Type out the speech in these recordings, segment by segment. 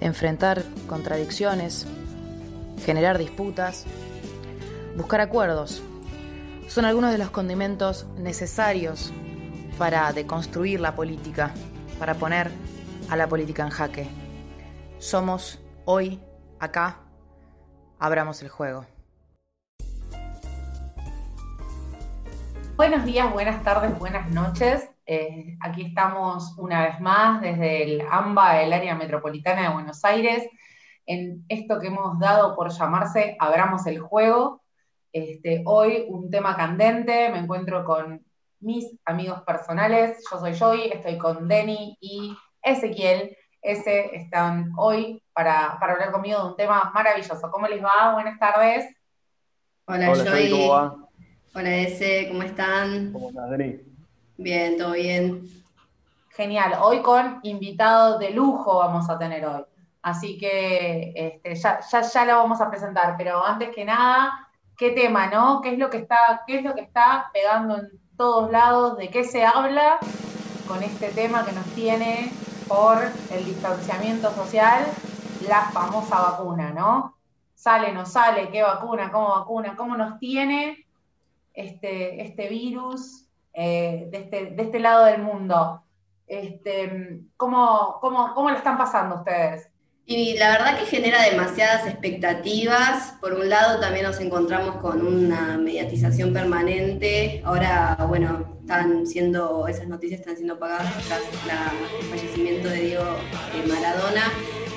enfrentar contradicciones, generar disputas, buscar acuerdos. Son algunos de los condimentos necesarios para deconstruir la política, para poner a la política en jaque. Somos hoy, acá, abramos el juego. Buenos días, buenas tardes, buenas noches. Eh, aquí estamos una vez más desde el AMBA, el área metropolitana de Buenos Aires, en esto que hemos dado por llamarse Abramos el Juego. Este, hoy un tema candente, me encuentro con mis amigos personales, yo soy Joy, estoy con Denny y Ezequiel, ese están hoy para, hablar conmigo de un tema maravilloso. ¿Cómo les va? Buenas tardes. Hola, Joy. ¿cómo va? Hola, Ese, ¿cómo están? ¿Cómo estás, Denny? Bien, todo bien. Genial. Hoy con invitado de lujo vamos a tener hoy. Así que este, ya, ya, lo vamos a presentar. Pero antes que nada, ¿qué tema, no? ¿Qué es lo que está, qué es lo que está pegando en todos lados? ¿De qué se habla con este tema que nos tiene por el distanciamiento social? La famosa vacuna, ¿no? ¿Sale, no sale? ¿Qué vacuna? ¿Cómo vacuna? ¿Cómo nos tiene este, este virus? Eh, de, este, de, este, lado del mundo. Este, ¿cómo, cómo, cómo lo están pasando ustedes? Y la verdad que genera demasiadas expectativas. Por un lado también nos encontramos con una mediatización permanente. Ahora, bueno, están siendo, esas noticias están siendo pagadas tras el fallecimiento de Diego eh, Maradona.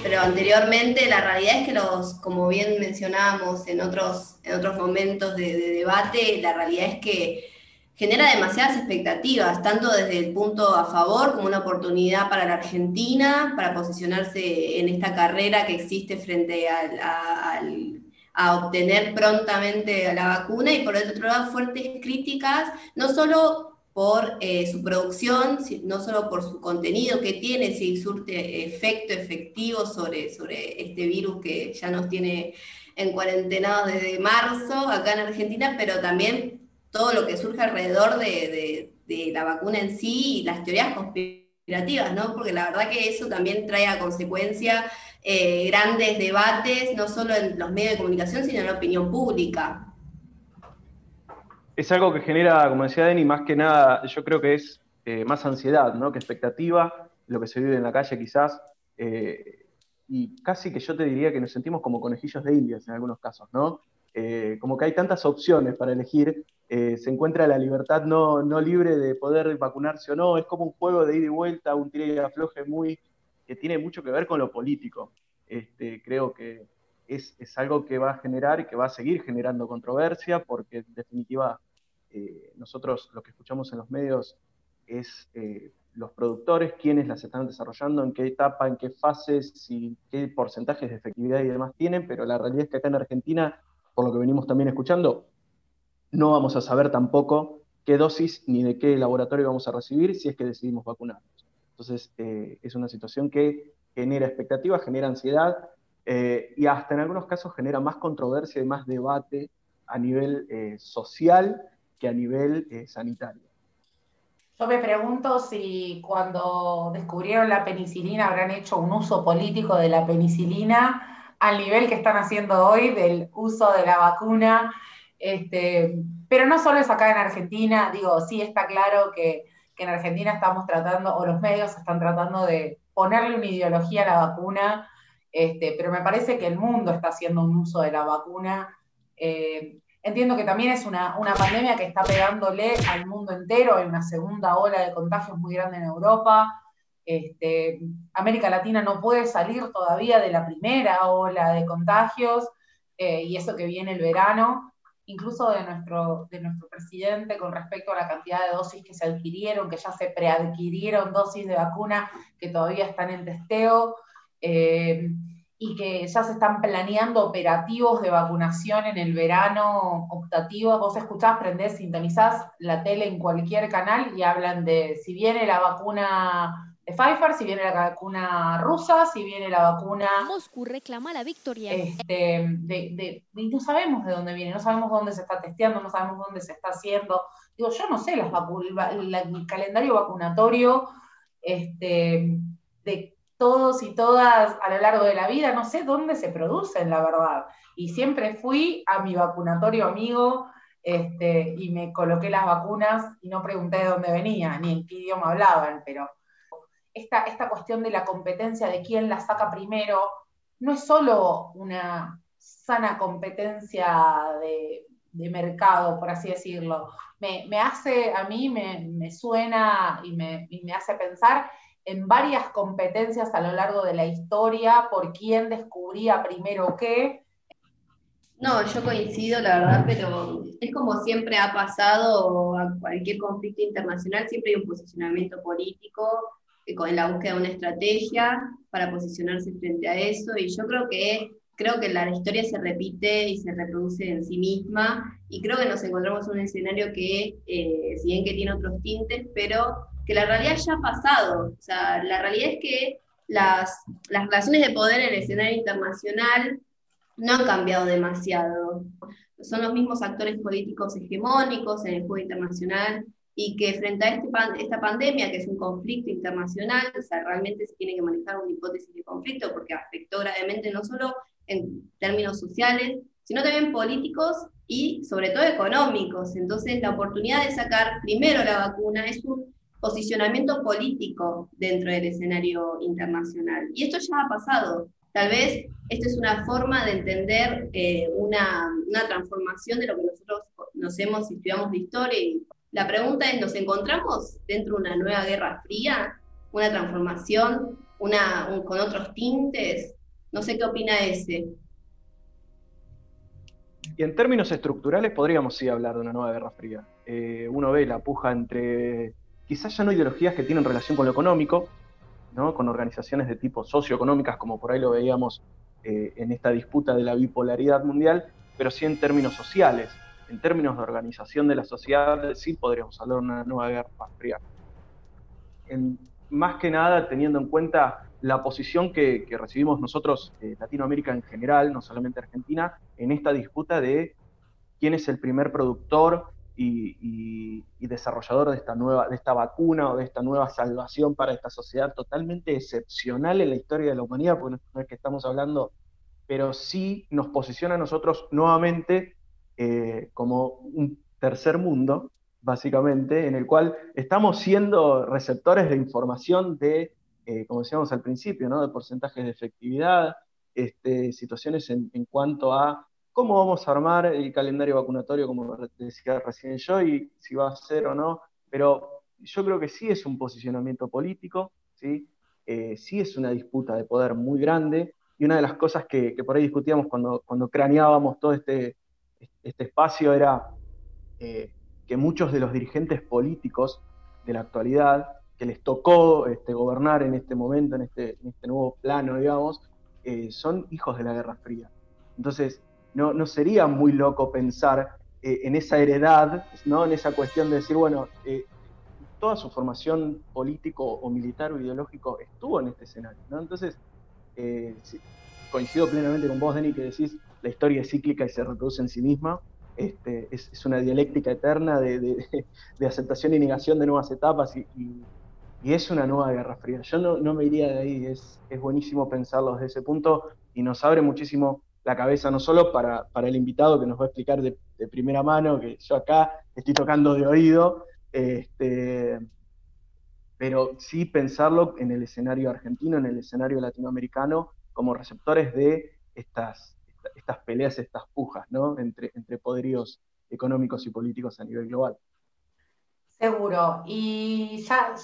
Pero anteriormente la realidad es que los, como bien mencionábamos en otros, en otros momentos de debate, la realidad es que genera demasiadas expectativas, tanto desde el punto a favor como una oportunidad para la Argentina, para posicionarse en esta carrera que existe frente a, obtener prontamente la vacuna, y por otro lado fuertes críticas, no solo por eh, su producción, no solo por su contenido que tiene, si surte efecto efectivo sobre, sobre este virus que ya nos tiene en cuarentenados desde marzo acá en Argentina, pero también todo lo que surge alrededor de, la vacuna en sí y las teorías conspirativas, ¿no? Porque la verdad que eso también trae a consecuencia eh, grandes debates, no solo en los medios de comunicación, sino en la opinión pública. Es algo que genera, como decía Denny, más que nada, yo creo que es eh, más ansiedad, ¿no? Que expectativa, lo que se vive en la calle quizás. Eh, y casi que yo te diría que nos sentimos como conejillos de indias en algunos casos, ¿no? Como que hay tantas opciones para elegir eh, se encuentra la libertad no, libre de poder vacunarse o no, es como un juego de ida y vuelta, un tira y afloje muy, que tiene mucho que ver con lo político. Este, creo que es, algo que va a generar y que va a seguir generando controversia, porque en definitiva eh, nosotros lo que escuchamos en los medios es eh, los productores, quiénes las están desarrollando, en qué etapa, en qué fases, y qué porcentajes de efectividad y demás tienen, pero la realidad es que acá en Argentina, por lo que venimos también escuchando, no vamos a saber tampoco qué dosis ni de qué laboratorio vamos a recibir si es que decidimos vacunarnos. Entonces, eh, es una situación que genera expectativas, genera ansiedad eh, y hasta en algunos casos genera más controversia y más debate a nivel eh, social que a nivel sanitario. Yo me pregunto si cuando descubrieron la penicilina habrán hecho un uso político de la penicilina al nivel que están haciendo hoy del uso de la vacuna este, pero no solo es acá en Argentina, digo, sí está claro que, en Argentina estamos tratando, o los medios están tratando de ponerle una ideología a la vacuna, este, pero me parece que el mundo está haciendo un uso de la vacuna. Eh, entiendo que también es una, pandemia que está pegándole al mundo entero, hay una segunda ola de contagios muy grande en Europa. Este, América Latina no puede salir todavía de la primera ola de contagios, eh, y eso que viene el verano incluso de nuestro, de nuestro presidente con respecto a la cantidad de dosis que se adquirieron, que ya se preadquirieron dosis de vacuna que todavía están en testeo, eh, y que ya se están planeando operativos de vacunación en el verano optativo. Vos escuchás, prendés, sintonizás la tele en cualquier canal y hablan de si viene la vacuna de Pfizer, si viene la vacuna rusa, si viene la vacuna... Moscú reclama la victoria. Este, de, no sabemos de dónde viene, no sabemos dónde se está testeando, no sabemos dónde se está haciendo. Digo, yo no sé las el calendario vacunatorio este, de todos y todas a lo largo de la vida, no sé dónde se producen, la verdad. Y siempre fui a mi vacunatorio amigo este, y me coloqué las vacunas y no pregunté de dónde venía, ni en qué idioma hablaban, pero esta, esta cuestión de la competencia de quién la saca primero, no es solo una sana competencia de, mercado, por así decirlo. Me, hace, a mí me, suena y me, y me hace pensar en varias competencias a lo largo de la historia por quién descubría primero qué. No, yo coincido, la verdad, pero es como siempre ha pasado a cualquier conflicto internacional, siempre hay un posicionamiento político con la búsqueda de una estrategia para posicionarse frente a eso, y yo creo que creo que la historia se repite y se reproduce en sí misma, y creo que nos encontramos en un escenario que, eh, si bien que tiene otros tintes, pero que la realidad ya ha pasado. O sea, la realidad es que las, las relaciones de poder en el escenario internacional no han cambiado demasiado. Son los mismos actores políticos hegemónicos en el juego internacional y que frente a este esta pandemia, que es un conflicto internacional, o sea, realmente se tiene que manejar una hipótesis de conflicto porque afectó gravemente no solo en términos sociales, sino también políticos y sobre todo económicos. Entonces, la oportunidad de sacar primero la vacuna es un posicionamiento político dentro del escenario internacional. Y esto ya ha pasado. Tal vez esto es una forma de entender eh, una, una, transformación de lo que nosotros nos hemos si estudiamos de historia. Y la pregunta es, ¿nos encontramos dentro de una nueva guerra fría? ¿Una transformación una, con otros tintes? No sé qué opina ese. Y en términos estructurales podríamos sí hablar de una nueva guerra fría. Eh, uno ve la puja entre quizás ya no ideologías que tienen relación con lo económico, ¿no? con organizaciones de tipo socioeconómicas, como por ahí lo veíamos eh, en esta disputa de la bipolaridad mundial, pero sí en términos sociales. En términos de organización de la sociedad, sí podríamos hablar de una nueva guerra fría. más que nada teniendo en cuenta la posición que, recibimos nosotros, eh, Latinoamérica en general, no solamente Argentina, en esta disputa de quién es el primer productor y, desarrollador de esta, nueva, de esta vacuna o de esta nueva salvación para esta sociedad totalmente excepcional en la historia de la humanidad, porque no es que estamos hablando, pero sí nos posiciona a nosotros nuevamente eh, como un tercer mundo, básicamente, en el cual estamos siendo receptores de información de, eh, como decíamos al principio, ¿no? de porcentajes de efectividad, este, situaciones en, en cuanto a cómo vamos a armar el calendario vacunatorio, como decía recién yo, y si va a ser o no, pero yo creo que sí es un posicionamiento político, sí, eh, sí es una disputa de poder muy grande, y una de las cosas que, por ahí discutíamos cuando, cuando craneábamos todo este, este espacio era eh, que muchos de los dirigentes políticos de la actualidad, que les tocó este, gobernar en este momento, en este, este nuevo plano, digamos, eh, son hijos de la Guerra Fría. Entonces, no, sería muy loco pensar eh, en esa heredad, ¿no? en esa cuestión de decir, bueno, toda su formación político o militar o ideológico estuvo en este escenario. ¿no? Entonces, coincido plenamente con vos, Denny, que decís, la historia es cíclica y se reproduce en sí misma. Este, es, una dialéctica eterna de, aceptación y negación de nuevas etapas y, es una nueva guerra fría. Yo no, me iría de ahí, es, es buenísimo pensarlo desde ese punto y nos abre muchísimo la cabeza, no solo para, el invitado que nos va a explicar de, primera mano, que yo acá estoy tocando de oído, este, pero sí pensarlo en el escenario argentino, en el escenario latinoamericano, como receptores de estas, estas peleas, estas pujas ¿no? entre, entre poderíos económicos y políticos a nivel global. Seguro. Y ya,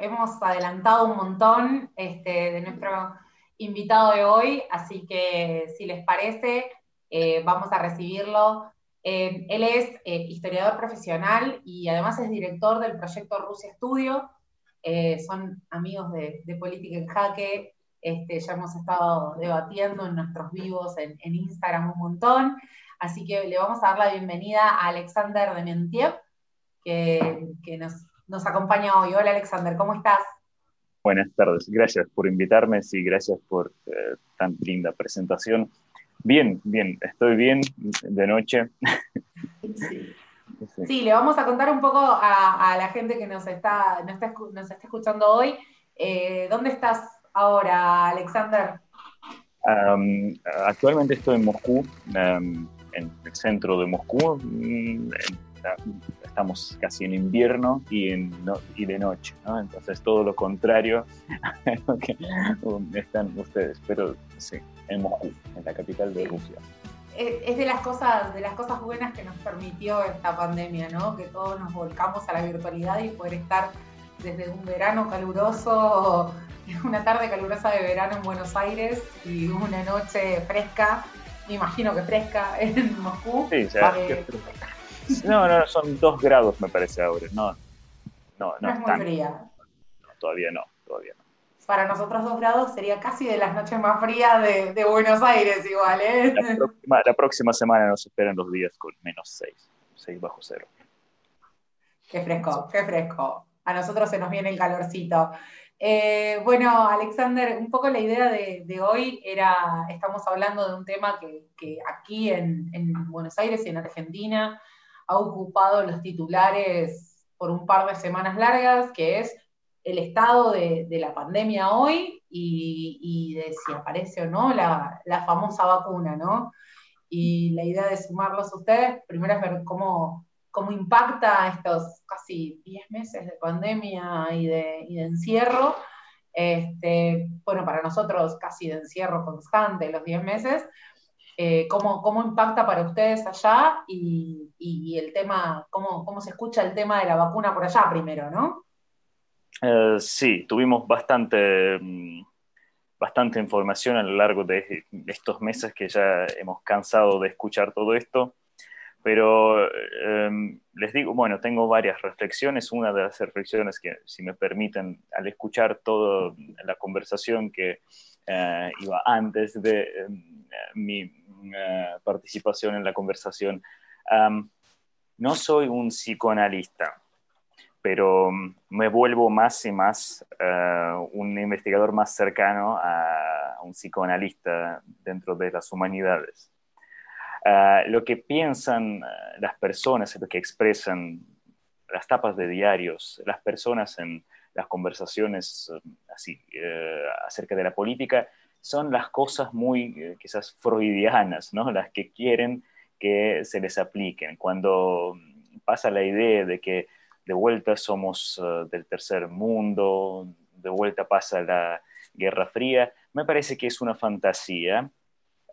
hemos adelantado un montón este, de nuestro invitado de hoy, así que si les parece, eh, vamos a recibirlo. Eh, él es eh, historiador profesional y además es director del proyecto Rusia Estudio. son amigos de, Política en Jaque. Este, ya hemos estado debatiendo en nuestros vivos en, Instagram un montón. Así que le vamos a dar la bienvenida a Alexander Dementiev, que, que nos, nos acompaña hoy. Hola Alexander, ¿cómo estás? Buenas tardes, gracias por invitarme, sí, gracias por eh, tan linda presentación. Bien, bien, estoy bien de noche. Sí. le vamos a contar un poco a, la gente que nos está, nos está, escuchando hoy, eh, ¿dónde estás ahora, Alexander? actualmente estoy en Moscú, en el centro de Moscú. Mm, estamos casi en invierno y, en y de noche, ¿no? Entonces todo lo contrario a lo que están ustedes, pero sí, en Moscú, en la capital de Rusia es de las cosas de las cosas buenas que nos permitió esta pandemia, ¿no? Que todos nos volcamos a la virtualidad y poder estar desde un verano caluroso, una tarde calurosa de verano en Buenos Aires y una noche fresca, me imagino que fresca en Moscú. Sí, eh, No, no, son dos grados me parece ahora. No, no, no, es muy fría. todavía no, todavía no para nosotros dos grados sería casi de las noches más frías de, Buenos Aires igual, ¿eh? La próxima, semana nos esperan los días con menos 6, 6 bajo cero. Qué fresco, qué fresco. A nosotros se nos viene el calorcito. Eh, bueno, Alexander, un poco la idea de, hoy era, estamos hablando de un tema que, aquí en, en, Buenos Aires y en Argentina ha ocupado los titulares por un par de semanas largas, que es el estado de, la pandemia hoy y, de si aparece o no la, famosa vacuna, ¿no? Y la idea de sumarlos a ustedes, primero es ver cómo, cómo impacta estos casi 10 meses de pandemia y de, encierro. Este, bueno, para nosotros casi de encierro constante los 10 meses, eh, cómo, cómo, impacta para ustedes allá y, el tema, cómo, cómo se escucha el tema de la vacuna por allá primero, ¿no? Eh, sí, tuvimos bastante, mm, bastante información a lo largo de estos meses que ya hemos cansado de escuchar todo esto, pero em, les digo, bueno, tengo varias reflexiones. Una de las reflexiones que, si me permiten, al escuchar toda la conversación que eh, iba antes de em, mi eh, participación en la conversación, no soy un psicoanalista pero mm, me vuelvo más y más eh, un investigador más cercano a un psicoanalista dentro de las humanidades. Eh, lo que piensan eh, las personas, lo que expresan las tapas de diarios, las personas en las conversaciones así acerca de la política, son las cosas muy quizás freudianas, ¿no? las que quieren que se les apliquen. Cuando pasa la idea de que de vuelta somos eh, del tercer mundo, de vuelta pasa la Guerra Fría. Me parece que es una fantasía,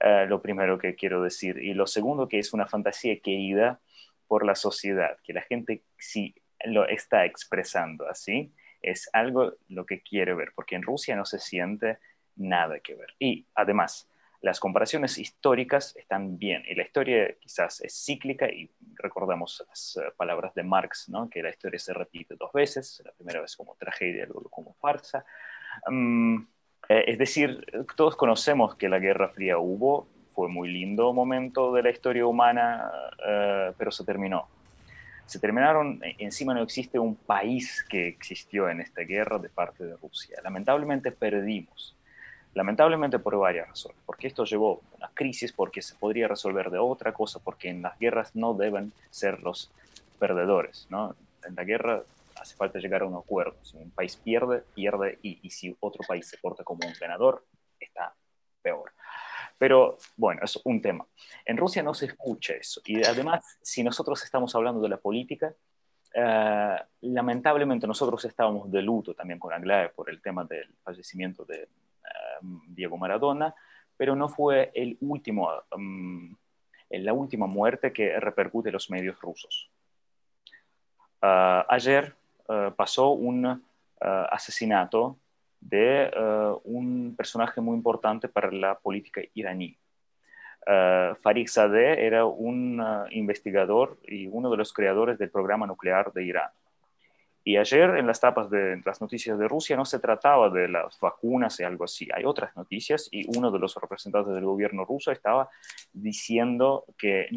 eh, lo primero que quiero decir. Y lo segundo, que es una fantasía querida por la sociedad, que la gente sí lo está expresando así, es algo lo que quiere ver, porque en Rusia no se siente nada que ver. Y además, las comparaciones históricas están bien y la historia quizás es cíclica y recordamos las eh, palabras de Marx, ¿no? que la historia se repite dos veces, la primera vez como tragedia, luego como farsa. Mm, es decir, todos conocemos que la Guerra Fría hubo, fue muy lindo momento de la historia humana, eh, pero se terminó. Se terminaron, encima no existe un país que existió en esta guerra de parte de Rusia. Lamentablemente perdimos Lamentablemente por varias razones, porque esto llevó a una crisis, porque se podría resolver de otra cosa, porque en las guerras no deben ser los perdedores, ¿no? En la guerra hace falta llegar a un acuerdo. Si un país pierde, pierde, y, y si otro país se porta como un ganador, está peor. Pero bueno, es un tema. En Rusia no se escucha eso. Y además, si nosotros estamos hablando de la política, eh, lamentablemente nosotros estábamos de luto también con Anglae por el tema del fallecimiento de Diego Maradona, pero no fue el último, mm, la última muerte que repercute en los medios rusos. Ah, ayer ah, pasó un ah, asesinato de un personaje muy importante para la política iraní. Farid Sadeh era un investigador y uno de los creadores del programa nuclear de Irán. Y ayer en las tapas de las noticias de Rusia no se trataba de las vacunas y algo así. Hay otras noticias y uno de los representantes del gobierno ruso estaba diciendo que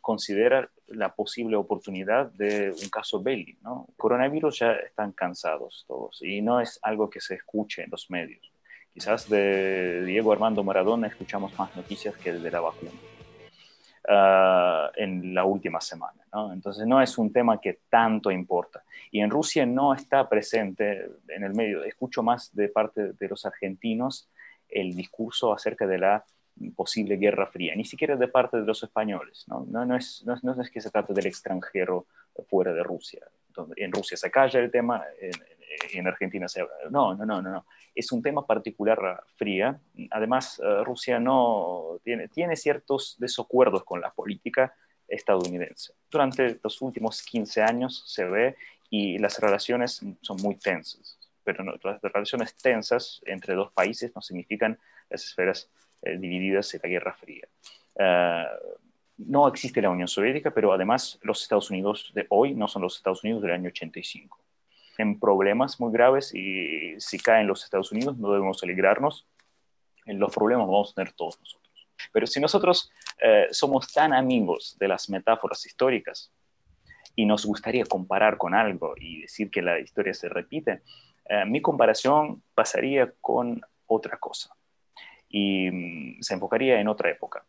considera la posible oportunidad de un caso belli. ¿no? Coronavirus ya están cansados todos y no es algo que se escuche en los medios. Quizás de Diego Armando Maradona escuchamos más noticias que de la vacuna. Ah, en la última semana. Entonces no es un tema que tanto importa. Y en Rusia no está presente en el medio. Escucho más de parte de los argentinos el discurso acerca de la posible guerra fría, ni siquiera de parte de los españoles. No, no, es, no, es, que se trate del extranjero fuera de Rusia. En Rusia se calla el tema, en, en Argentina se habla. No, no, no, no. Es un tema particular fría. Además, eh, Rusia no tiene, ciertos desacuerdos con la política estadounidense. Durante los últimos 15 años se ve y las relaciones son muy tensas. Pero las relaciones tensas entre dos países no significan las esferas eh, divididas en la Guerra Fría. Eh, no existe la Unión Soviética, pero además los Estados Unidos de hoy no son los Estados Unidos del año 85. En problemas muy graves y si caen los Estados Unidos no debemos alegrarnos. En los problemas vamos a tener todos nosotros. Pero si nosotros eh, somos tan amigos de las metáforas históricas y nos gustaría comparar con algo y decir que la historia se repite, mi comparación pasaría con otra cosa y mm, se enfocaría en otra época.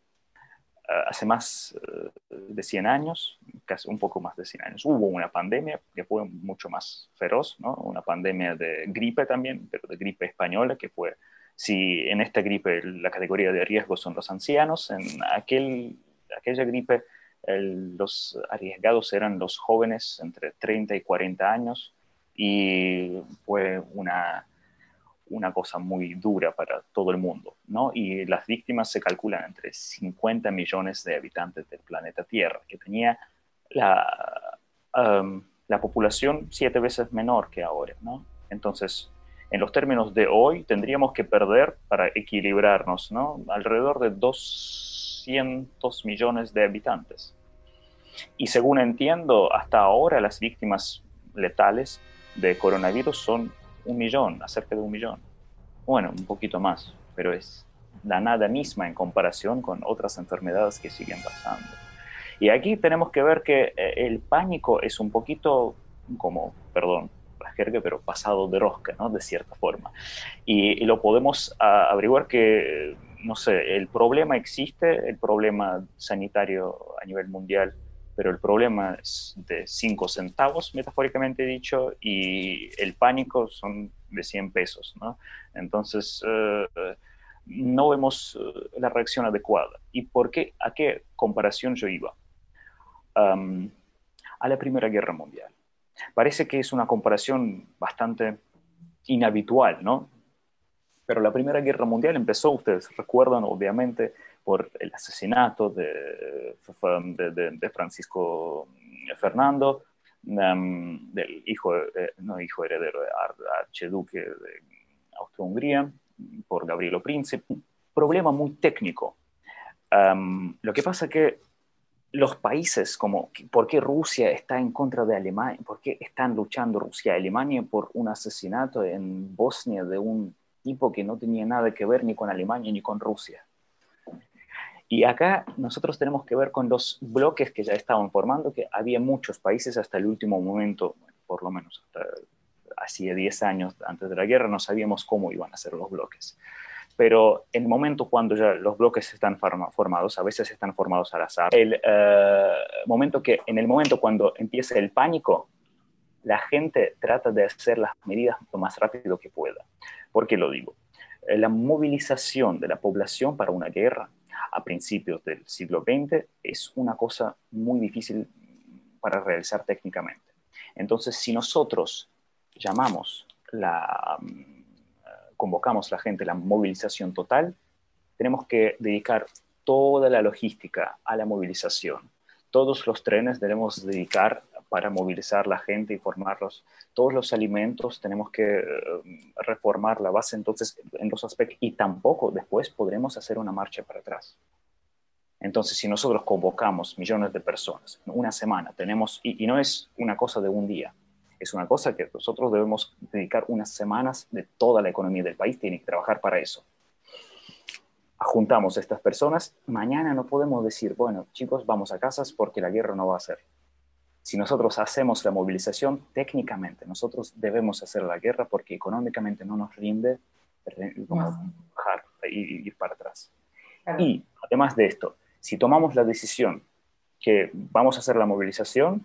Hace más eh, de 100 años, casi un poco más de 100 años, hubo una pandemia que fue mucho más feroz, ¿no? una pandemia de gripe también, pero de gripe española, que fue, si en esta gripe la categoría de riesgo son los ancianos, en aquel, aquella gripe los arriesgados eran los jóvenes entre 30 y 40 años y fue una una cosa muy dura para todo el mundo, ¿no? Y las víctimas se calculan entre 50 millones de habitantes del planeta Tierra, que tenía la, um, la población siete veces menor que ahora, ¿no? Entonces, en los términos de hoy, tendríamos que perder para equilibrarnos, ¿no? Alrededor de 200 millones de habitantes. Y según entiendo, hasta ahora las víctimas letales de coronavirus son un millón, acerca de un millón. Bueno, un poquito más, pero es la nada misma en comparación con otras enfermedades que siguen pasando. Y aquí tenemos que ver que eh, el pánico es un poquito como, perdón, la jerga, pero pasado de rosca, ¿no? De cierta forma. Y, lo podemos averiguar que, no sé, el problema existe, el problema sanitario a nivel mundial pero el problema es de 5 centavos, metafóricamente dicho, y el pánico son de 100 pesos, ¿no? Entonces, eh, no vemos eh, la reacción adecuada. ¿Y por qué? ¿A qué comparación yo iba? a la Primera Guerra Mundial. Parece que es una comparación bastante inhabitual, ¿no? Pero la Primera Guerra Mundial empezó, ustedes recuerdan, obviamente, por el asesinato de, de, Francisco Fernando, em, del hijo, eh, no hijo heredero de archiduque de Austria-Hungría, por Gabrielo Príncipe. Problema muy técnico. Em, lo que pasa que los países como por qué Rusia está en contra de Alemania, por qué están luchando Rusia y Alemania por un asesinato en Bosnia de un tipo que no tenía nada que ver ni con Alemania ni con Rusia. Y acá nosotros tenemos que ver con los bloques que ya estaban formando, que había muchos países hasta el último momento, por lo menos hasta hacía 10 años antes de la guerra, no sabíamos cómo iban a ser los bloques. Pero en el momento cuando ya los bloques están formados, a veces están formados al azar, el, eh, momento que, en el momento cuando empieza el pánico, la gente trata de hacer las medidas lo más rápido que pueda. ¿Por qué lo digo? Eh, la movilización de la población para una guerra a principios del siglo XX es una cosa muy difícil para realizar técnicamente. Entonces, si nosotros llamamos la, mm, convocamos a la gente la movilización total, tenemos que dedicar toda la logística a la movilización. Todos los trenes debemos dedicar para movilizar la gente y formarlos. Todos los alimentos tenemos que eh, reformar la base entonces en los aspectos y tampoco después podremos hacer una marcha para atrás. Entonces, si nosotros convocamos millones de personas en una semana, tenemos, y, no es una cosa de un día, es una cosa que nosotros debemos dedicar unas semanas de toda la economía del país, tiene que trabajar para eso. Juntamos estas personas, mañana no podemos decir, bueno, chicos, vamos a casas porque la guerra no va a ser si nosotros hacemos la movilización, técnicamente nosotros debemos hacer la guerra porque económicamente no nos rinde bajar y ir para atrás. Y además de esto, Si tomamos la decisión que vamos a hacer la movilización,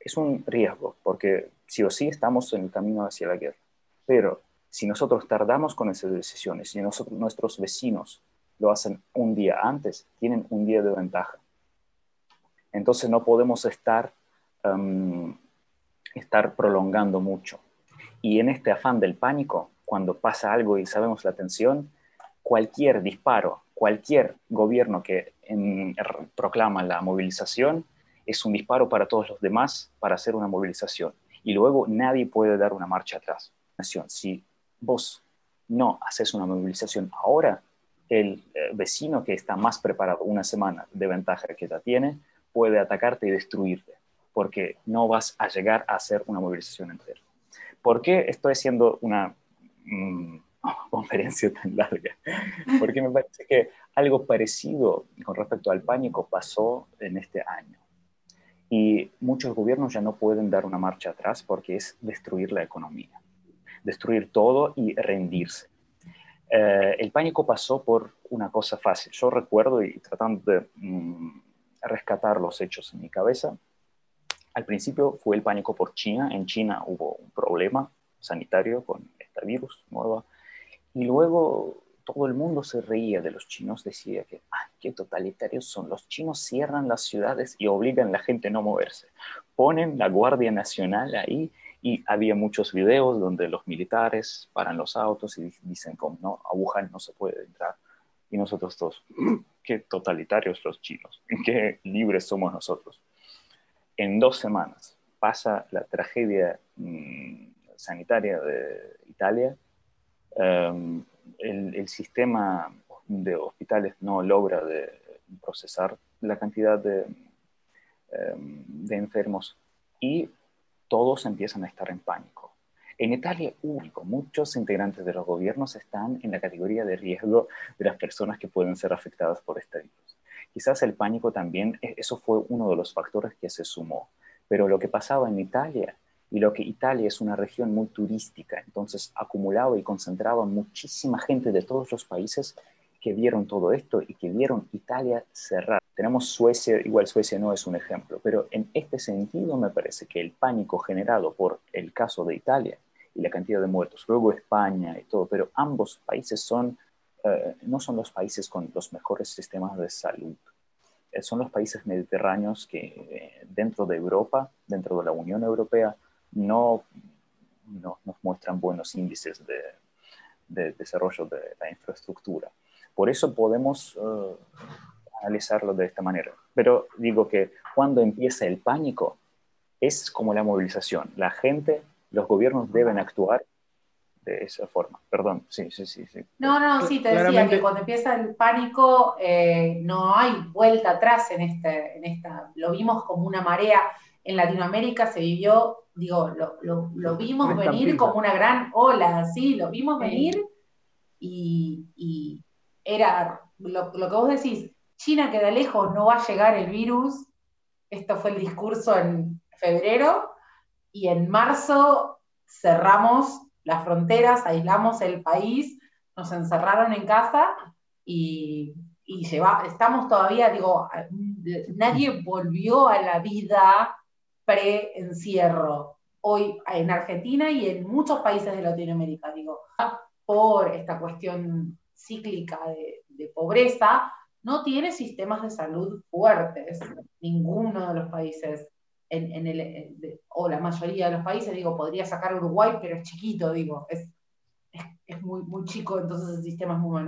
es un riesgo, porque sí o sí estamos en el camino hacia la guerra. Pero si nosotros tardamos con esas decisiones, si nosotros, nuestros vecinos lo hacen un día antes, tienen un día de ventaja. Entonces no podemos estar, um, estar prolongando mucho. Y en este afán del pánico, cuando pasa algo y sabemos la tensión, cualquier disparo, cualquier gobierno que proclama la movilización, es un disparo para todos los demás para hacer una movilización. Y luego nadie puede dar una marcha atrás. Si vos no haces una movilización ahora, el eh, vecino que está más preparado una semana de ventaja que ya tiene, puede atacarte y destruirte, porque no vas a llegar a hacer una movilización entera. ¿Por qué estoy haciendo una mm, conferencia tan larga? Porque me parece que algo parecido con respecto al pánico pasó en este año. Y muchos gobiernos ya no pueden dar una marcha atrás porque es destruir la economía, destruir todo y rendirse. Eh, el pánico pasó por una cosa fácil. Yo recuerdo y tratando de mm, rescatar los hechos en mi cabeza, al principio fue el pánico por China. En China hubo un problema sanitario con este virus nuevo. Y luego todo el mundo se reía de los chinos, decía que, qué totalitarios son. Los chinos cierran las ciudades y obligan a la gente a no moverse. Ponen la Guardia Nacional ahí y había muchos videos donde los militares paran los autos y dicen como, no, a no se puede entrar. Y nosotros todos, qué totalitarios los chinos, qué libres somos nosotros. En dos semanas pasa la tragedia mm, sanitaria de Italia. Em, el, sistema de hospitales no logra procesar la cantidad de, em, de enfermos y todos empiezan a estar en pánico. En Italia único, muchos integrantes de los gobiernos están en la categoría de riesgo de las personas que pueden ser afectadas por este virus. Quizás el pánico también, e, eso fue uno de los factores que se sumó, pero lo que pasaba en Italia y lo que Italia es una región muy turística, entonces acumulaba y concentraba muchísima gente de todos los países que vieron todo esto y que vieron Italia cerrar. Tenemos Suecia, igual Suecia no es un ejemplo, pero en este sentido me parece que el pánico generado por el caso de Italia y la cantidad de muertos, luego España y todo, pero ambos países son, eh, no son los países con los mejores sistemas de salud. Eh, son los países mediterráneos que eh, dentro de Europa, dentro de la Unión Europea, no, no nos muestran buenos índices de, de, desarrollo de la infraestructura. Por eso podemos analizarlo de esta manera. Pero digo que cuando empieza el pánico, es como la movilización. La gente, los gobiernos deben actuar de esa forma. Perdón, sí, sí, sí. sí. No, no, sí, te decía que cuando empieza el pánico eh, no hay vuelta atrás en, este, en esta. Lo vimos como una marea. En Latinoamérica se vivió digo, lo, vimos venir como una gran ola, sí, lo vimos venir y, era lo, que vos decís, China queda lejos, no va a llegar el virus, esto fue el discurso en febrero, y en marzo cerramos las fronteras, aislamos el país, nos encerraron en casa y, y lleva, estamos todavía, digo, nadie volvió a la vida pre-encierro hoy en Argentina y en muchos países de Latinoamérica, digo, por esta cuestión cíclica de, pobreza, no tiene sistemas de salud fuertes, ninguno de los países, en, el, o la mayoría de los países, digo, podría sacar Uruguay, pero es chiquito, digo, es, es, muy, muy chico, entonces el sistema es muy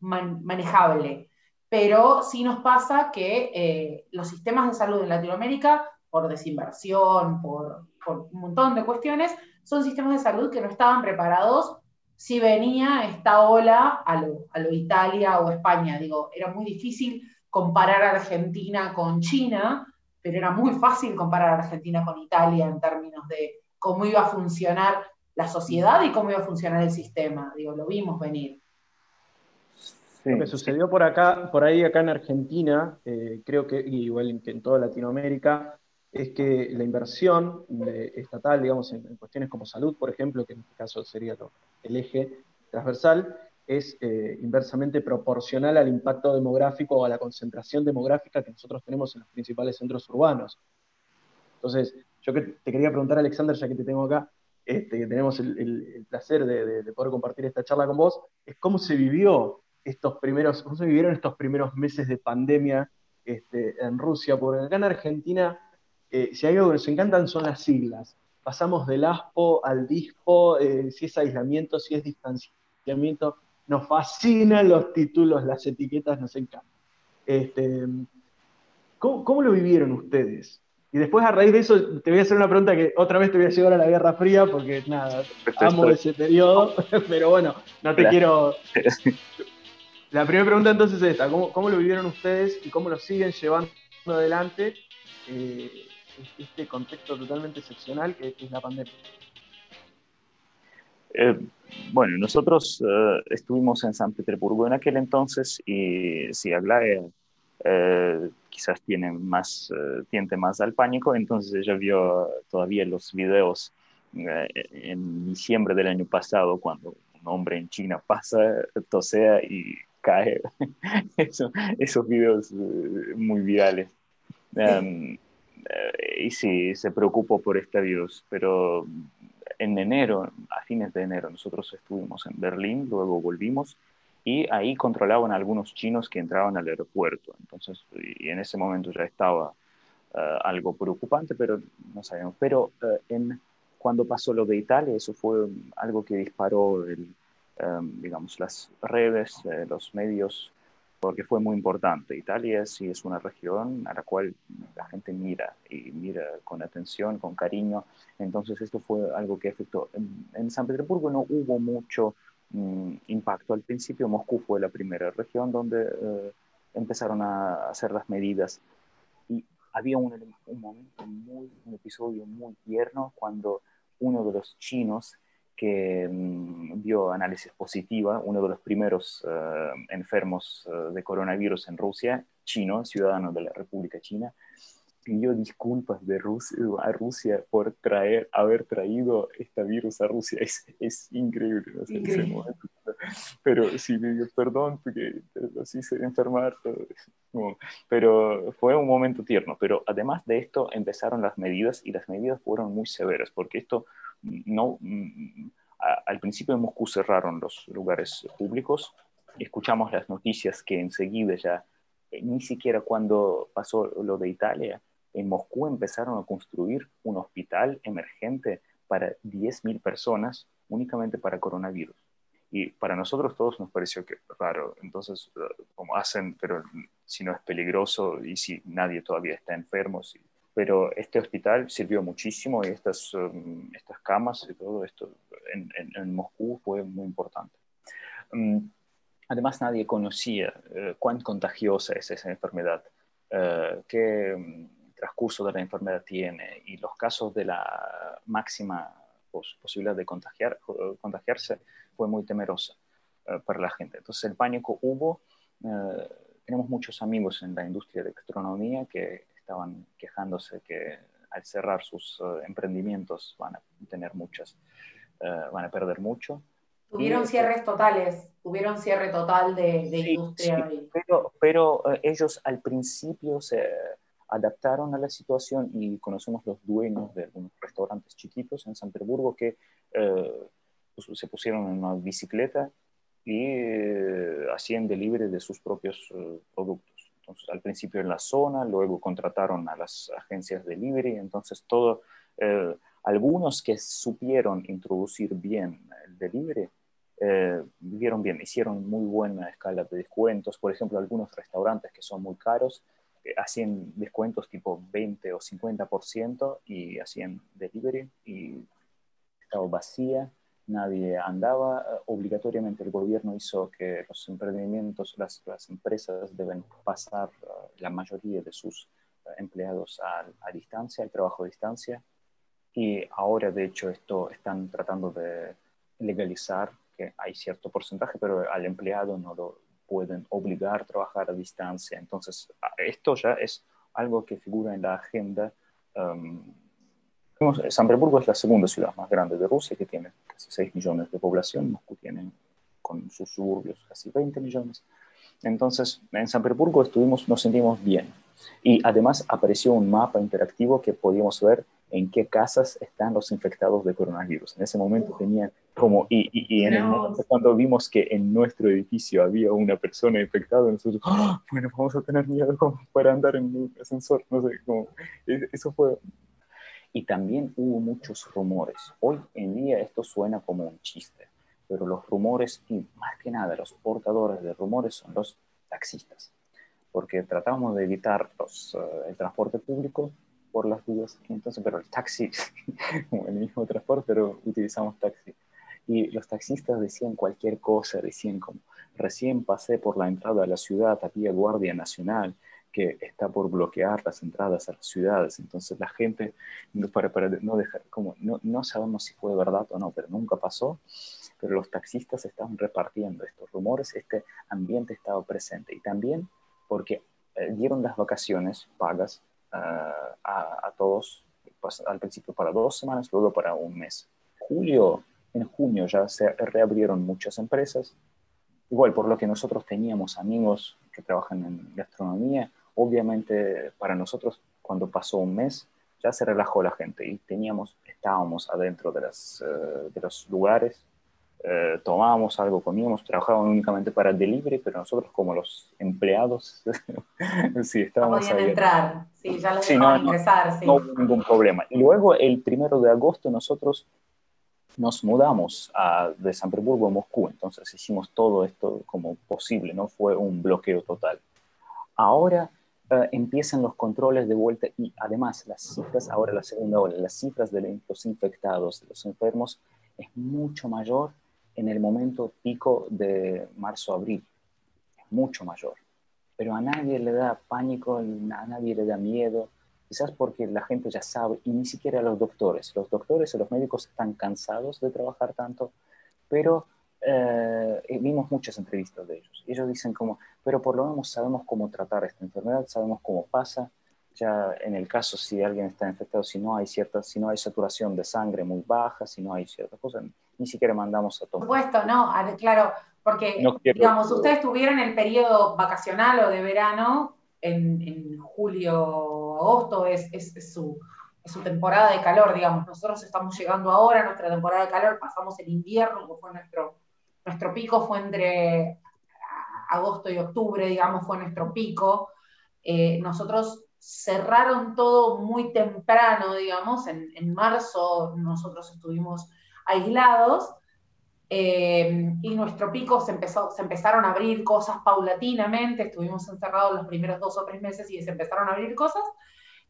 manejable. Pero sí nos pasa que eh, los sistemas de salud en Latinoamérica por desinversión, por, un montón de cuestiones, son sistemas de salud que no estaban preparados si venía esta ola a lo, a lo Italia o España. Digo, era muy difícil comparar Argentina con China, pero era muy fácil comparar Argentina con Italia en términos de cómo iba a funcionar la sociedad y cómo iba a funcionar el sistema. Digo, lo vimos venir. Lo que sucedió por acá, por ahí acá en Argentina, eh, creo que igual que en toda Latinoamérica, es que la inversión estatal, digamos, en, cuestiones como salud, por ejemplo, que en este caso sería el eje transversal, es eh, inversamente proporcional al impacto demográfico o a la concentración demográfica que nosotros tenemos en los principales centros urbanos. Entonces, yo te quería preguntar, Alexander, ya que te tengo acá, este, que tenemos el, placer de, poder compartir esta charla con vos, es cómo se vivió estos primeros, cómo se vivieron estos primeros meses de pandemia este, en Rusia, porque acá en Argentina, eh, si hay algo que nos encantan son las siglas. Pasamos del ASPO al DISPO, eh, si es aislamiento, si es distanciamiento, nos fascinan los títulos, las etiquetas, nos encantan. Este, ¿cómo, lo vivieron ustedes? Y después a raíz de eso te voy a hacer una pregunta que otra vez te voy a llevar a la Guerra Fría porque nada, amo ese periodo, pero bueno, no te quiero... La primera pregunta entonces es esta, ¿cómo, lo vivieron ustedes y cómo lo siguen llevando adelante eh, este contexto totalmente excepcional que es la pandemia? Eh, bueno, nosotros eh, estuvimos en San Petersburgo en aquel entonces y si Aglaya eh, quizás tiene más, tiende más al pánico, entonces ella vio todavía los videos en diciembre del año pasado cuando un hombre en China pasa, tosea y cae. esos videos muy virales. Em, y sí, se preocupó por este virus, pero en enero, a fines de enero, nosotros estuvimos en Berlín, luego volvimos y ahí controlaban algunos chinos que entraban al aeropuerto. Entonces, y en ese momento ya estaba eh, algo preocupante, pero no sabemos. Pero eh, en, cuando pasó lo de Italia, eso fue algo que disparó, eh, digamos, las redes, los medios porque fue muy importante. Italia sí es una región a la cual la gente mira y mira con atención, con cariño. Entonces esto fue algo que afectó. En, San Petersburgo no hubo mucho mm, impacto. Al principio Moscú fue la primera región donde eh, empezaron a hacer las medidas. Y había un, un momento muy, un episodio muy tierno cuando uno de los chinos que mm, dio análisis positiva, uno de los primeros eh, enfermos eh, de coronavirus en Rusia, chino, ciudadano de la República China, pidió disculpas de Rusia, a Rusia por traer, haber traído este virus a Rusia. Es, es increíble, Pero sí, dio perdón porque los hice enfermar. pero fue un momento tierno. Pero además de esto empezaron las medidas y las medidas fueron muy severas porque esto no, mm, al principio en Moscú cerraron los lugares públicos, escuchamos las noticias que enseguida ya, eh, ni siquiera cuando pasó lo de Italia, en Moscú empezaron a construir un hospital emergente para 10.000 personas únicamente para coronavirus. Y para nosotros todos nos pareció que raro. Entonces, eh, como hacen, pero si no es peligroso y si nadie todavía está enfermo, si pero este hospital sirvió muchísimo y estas, um, estas camas y todo esto en, en, Moscú fue muy importante. Um, además, nadie conocía uh, cuán contagiosa es esa enfermedad, uh, qué um, transcurso de la enfermedad tiene y los casos de la máxima posibilidad de contagiar, uh, contagiarse fue muy temerosa para la gente. Entonces el pánico hubo. tenemos muchos amigos en la industria de gastronomía que estaban quejándose que al cerrar sus eh, emprendimientos van a tener muchas, eh, van a perder mucho. Tuvieron cierres totales, tuvieron cierre total de, industria. pero, pero eh, ellos al principio se adaptaron a la situación y conocemos los dueños de algunos restaurantes chiquitos en San Petersburgo que pues, se pusieron en una bicicleta y hacían delivery de sus propios productos entonces, al principio en la zona, luego contrataron a las agencias de delivery, entonces todo, eh, algunos que supieron introducir bien el delivery, eh, vivieron bien, hicieron muy buena escala de descuentos, por ejemplo, algunos restaurantes que son muy caros, eh, hacían descuentos tipo 20 o 50% y hacían delivery y estaba vacía nadie andaba. Obligatoriamente el gobierno hizo que los emprendimientos, las, las empresas deben pasar uh, la mayoría de sus uh, empleados a, a, distancia, al trabajo a distancia. Y ahora, de hecho, esto están tratando de legalizar, que hay cierto porcentaje, pero al empleado no lo pueden obligar a trabajar a distancia. Entonces, esto ya es algo que figura en la agenda um, San Petersburgo es la segunda ciudad más grande de Rusia, que tiene casi 6 millones de población. Moscú tiene con sus suburbios, casi 20 millones. Entonces, en San Petersburgo estuvimos, nos sentimos bien. Y además apareció un mapa interactivo que podíamos ver en qué casas están los infectados de coronavirus. En ese momento tenían como, y, y, en el momento cuando vimos que en nuestro edificio había una persona infectada, nosotros, ¡Ah! bueno, vamos a tener miedo para andar en un ascensor, no sé, como, e, eso fue. Y también hubo muchos rumores. Hoy en día esto suena como un chiste, pero los rumores, y más que nada los portadores de rumores son los taxistas, porque tratamos de evitar los, eh, el transporte público por las dudas. Entonces, pero el taxi, el mismo transporte, pero utilizamos taxi. Y los taxistas decían cualquier cosa, decían como, recién pasé por la entrada a la ciudad, había Guardia Nacional que está por bloquear las entradas a las ciudades. Entonces la gente, para, no dejar, como, no, no sabemos si fue verdad o no, pero nunca pasó, pero los taxistas estaban repartiendo estos rumores, este ambiente estaba presente. Y también porque eh, dieron las vacaciones pagas a, todos, pues, al principio para dos semanas, luego para un mes. Julio, en junio ya se reabrieron muchas empresas, igual por lo que nosotros teníamos amigos que trabajan en gastronomía, obviamente para nosotros cuando pasó un mes ya se relajó la gente y teníamos, estábamos adentro de, las, eh, de los lugares eh, tomábamos algo, comíamos, trabajábamos únicamente para delivery, pero nosotros como los empleados, sí, estábamos no podían entrar, sí, ya los sí, no, ingresar, sí. No hubo ningún problema. Y luego el primero de agosto nosotros nos mudamos a, de San Petersburgo a Moscú, entonces hicimos todo esto como posible, no fue un bloqueo total. Ahora eh, empiezan los controles de vuelta y además las cifras, ahora la segunda ola, las cifras de los infectados, de los enfermos, es mucho mayor en el momento pico de marzo-abril. Es mucho mayor. Pero a nadie le da pánico, a nadie le da miedo, quizás porque la gente ya sabe, y ni siquiera los doctores. Los doctores y los médicos están cansados de trabajar tanto, pero eh, vimos muchas entrevistas de ellos. Ellos dicen como, pero por lo menos sabemos cómo tratar esta enfermedad, sabemos cómo pasa, ya en el caso si alguien está infectado, si no hay cierta, si no hay saturación de sangre muy baja, si no hay ciertas cosas, ni siquiera mandamos a tomar. Por supuesto, no, claro, porque digamos, ustedes tuvieron el periodo vacacional o de verano en, julio, agosto, es, es, su, es, su, temporada de calor, digamos. Nosotros estamos llegando ahora a nuestra temporada de calor, pasamos el invierno, que fue nuestro, nuestro pico, fue entre agosto y octubre, digamos, fue nuestro pico. Eh, nosotros cerraron todo muy temprano, digamos, en, marzo nosotros estuvimos aislados eh, y nuestro pico se, empezó, se empezaron a abrir cosas paulatinamente, estuvimos encerrados los primeros dos o tres meses y se empezaron a abrir cosas,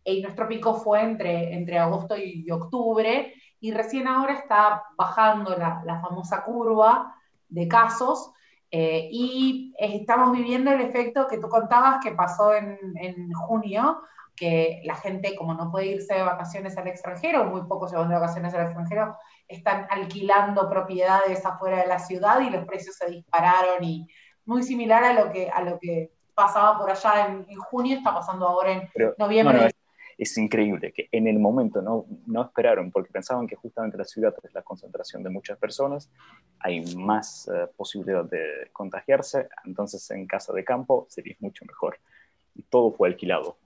y nuestro pico fue entre, entre agosto y, octubre, y recién ahora está bajando la, la famosa curva de casos, eh, y estamos viviendo el efecto que tú contabas que pasó en, en, junio, que la gente, como no puede irse de vacaciones al extranjero, muy pocos se van de vacaciones al extranjero, están alquilando propiedades afuera de la ciudad y los precios se dispararon y muy similar a lo que, a lo que pasaba por allá en, junio, está pasando ahora en noviembre es increíble que en el momento no, no esperaron porque pensaban que justamente la ciudad es la concentración de muchas personas, hay más eh, posibilidad de contagiarse, entonces en casa de campo sería mucho mejor. Y todo fue alquilado.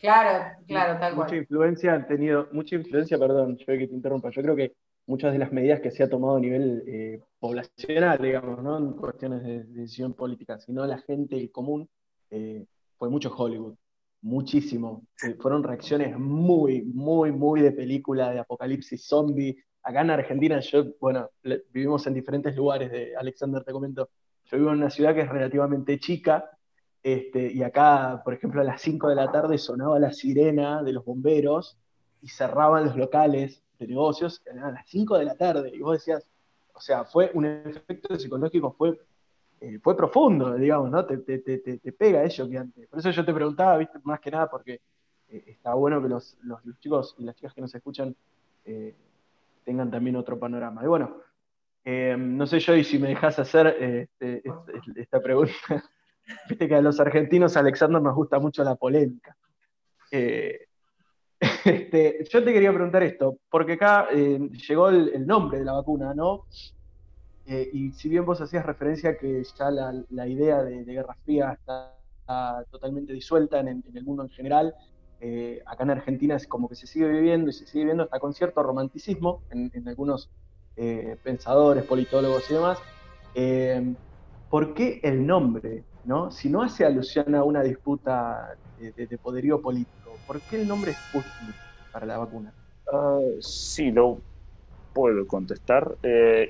Claro, claro, tal cual. Mucha influencia han tenido, mucha influencia, perdón, yo que te interrumpa, yo creo que muchas de las medidas que se ha tomado a nivel eh, poblacional, digamos, no en cuestiones de, decisión política, sino la gente común, eh, fue mucho Hollywood muchísimo. Fueron reacciones muy, muy, muy de película de apocalipsis zombie. Acá en Argentina, yo, bueno, vivimos en diferentes lugares, de Alexander, te comento. Yo vivo en una ciudad que es relativamente chica, este, y acá, por ejemplo, a las 5 de la tarde sonaba la sirena de los bomberos y cerraban los locales de negocios a las 5 de la tarde. Y vos decías, o sea, fue un efecto psicológico, fue eh, fue profundo, digamos, ¿no? Te, te, te, te, pega eso que antes. Por eso yo te preguntaba, ¿viste? Más que nada porque eh, está bueno que los, los, chicos y las chicas que nos escuchan eh, tengan también otro panorama. Y bueno, no sé yo, y si me dejas hacer este, este, esta pregunta. Viste que a los argentinos, Alexander, nos gusta mucho la polémica. Este, yo te quería preguntar esto, porque acá llegó el, nombre de la vacuna, ¿no? Eh, y si bien vos hacías referencia a que ya la, idea de, Guerra Fría está, totalmente disuelta en, el mundo en general, eh, acá en Argentina es como que se sigue viviendo y se sigue viviendo hasta con cierto romanticismo en, algunos eh, pensadores, politólogos y demás. ¿Por qué el nombre? ¿no? Si no hace alusión a una disputa de, poderío político, ¿por qué el nombre Sputnik para la vacuna? Ah, sí, lo puedo contestar.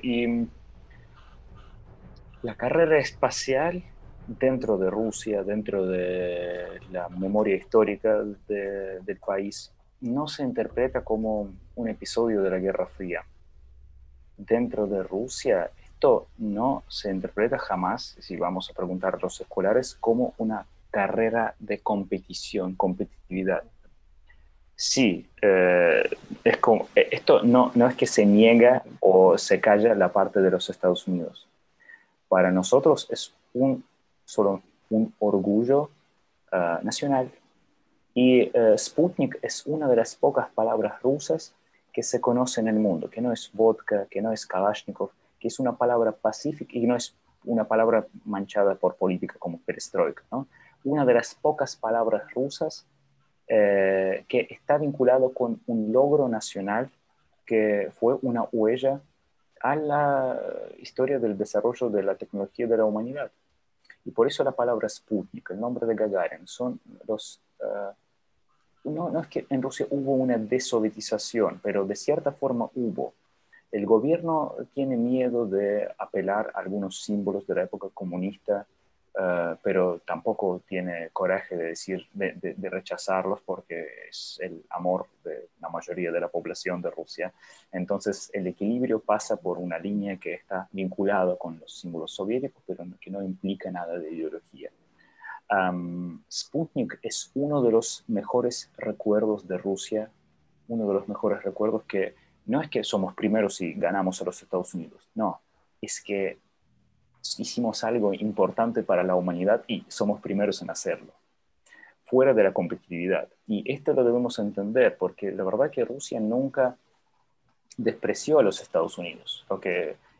y la carrera espacial dentro de Rusia, dentro de la memoria histórica del país, no se interpreta como un episodio de la Guerra Fría. Dentro de Rusia, esto no se interpreta jamás, si vamos a preguntar a los escolares, como una carrera de competición, competitividad. Sí, eh, es como, esto no, no es que se niega o se calla la parte de los Estados Unidos para nosotros es un, solo un orgullo ah, nacional. Y uh, Sputnik es una de las pocas palabras rusas que se conoce en el mundo, que no es vodka, que no es Kalashnikov, que es una palabra pacífica y no es una palabra manchada por política como perestroika. ¿no? Una de las pocas palabras rusas eh, que está vinculado con un logro nacional que fue una huella a la historia del desarrollo de la tecnología de la humanidad. Y por eso la palabra Sputnik, el nombre de Gagarin, son los... Eh, no, no es que en Rusia hubo una desovietización, pero de cierta forma hubo. El gobierno tiene miedo de apelar a algunos símbolos de la época comunista Ah, pero tampoco tiene coraje de decir, de, rechazarlos porque es el amor de la mayoría de la población de Rusia. Entonces el equilibrio pasa por una línea que está vinculada con los símbolos soviéticos, pero que no implica nada de ideología. Sputnik es uno de los mejores recuerdos de Rusia, uno de los mejores recuerdos que no es que somos primeros y ganamos a los Estados Unidos, no, es que hicimos algo importante para la humanidad y somos primeros en hacerlo, fuera de la competitividad. Y esto lo debemos entender porque la verdad que Rusia nunca despreció a los Estados Unidos.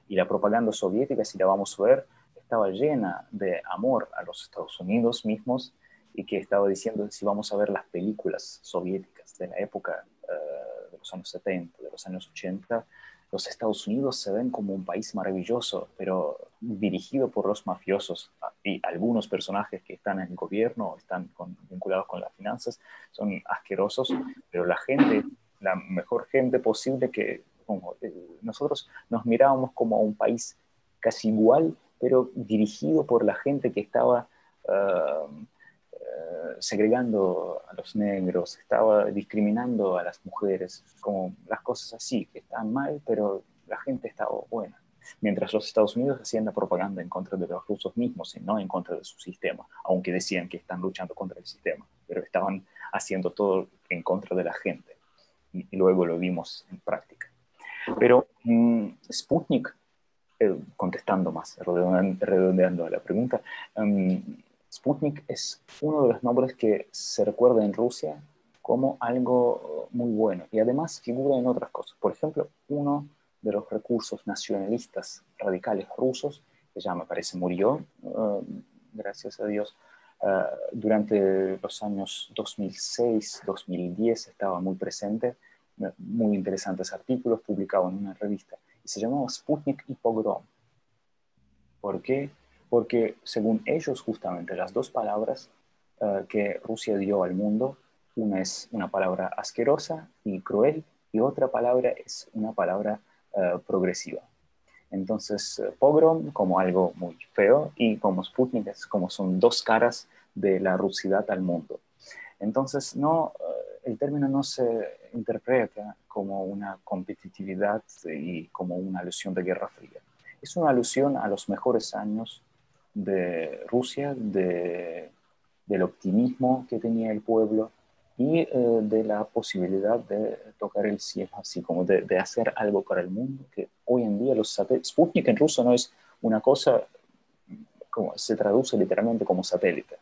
y la propaganda soviética, si la vamos a ver, estaba llena de amor a los Estados Unidos mismos y que estaba diciendo, si vamos a ver las películas soviéticas de la época eh, de los años 70, de los años 80, los Estados Unidos se ven como un país maravilloso, pero dirigido por los mafiosos y algunos personajes que están en el gobierno, están vinculados con las finanzas, son asquerosos, pero la gente, la mejor gente posible que eh, nosotros nos mirábamos como un país casi igual, pero dirigido por la gente que estaba ah, segregando a los negros, estaba discriminando a las mujeres, como las cosas así, que están mal, pero la gente estaba buena. Mientras los Estados Unidos hacían la propaganda en contra de los rusos mismos y no en contra de su sistema, aunque decían que están luchando contra el sistema, pero estaban haciendo todo en contra de la gente. Y, luego lo vimos en práctica. Pero mm, Sputnik, eh, contestando más, redondeando, la pregunta, mm, Sputnik es uno de los nombres que se recuerda en Rusia como algo muy bueno y además figura en otras cosas. Por ejemplo, uno de los recursos nacionalistas radicales rusos, que ya me parece murió, uh, gracias a Dios, uh, durante los años 2006-2010 estaba muy presente, muy interesantes artículos publicados en una revista, y se llamaba Sputnik y Pogrom. ¿Por qué? Porque según ellos justamente las dos palabras eh, que Rusia dio al mundo, una es una palabra asquerosa y cruel y otra palabra es una palabra eh, progresiva. Entonces, eh, pogrom como algo muy feo y como Sputnik es como son dos caras de la rusidad al mundo. Entonces, no, el término no se interpreta como una competitividad y como una alusión de guerra fría. Es una alusión a los mejores años de Rusia, de, del optimismo que tenía el pueblo y eh, de la posibilidad de tocar el cielo, así como de, de, hacer algo para el mundo, que hoy en día los satélites, Sputnik en ruso no es una cosa, como se traduce literalmente como satélite.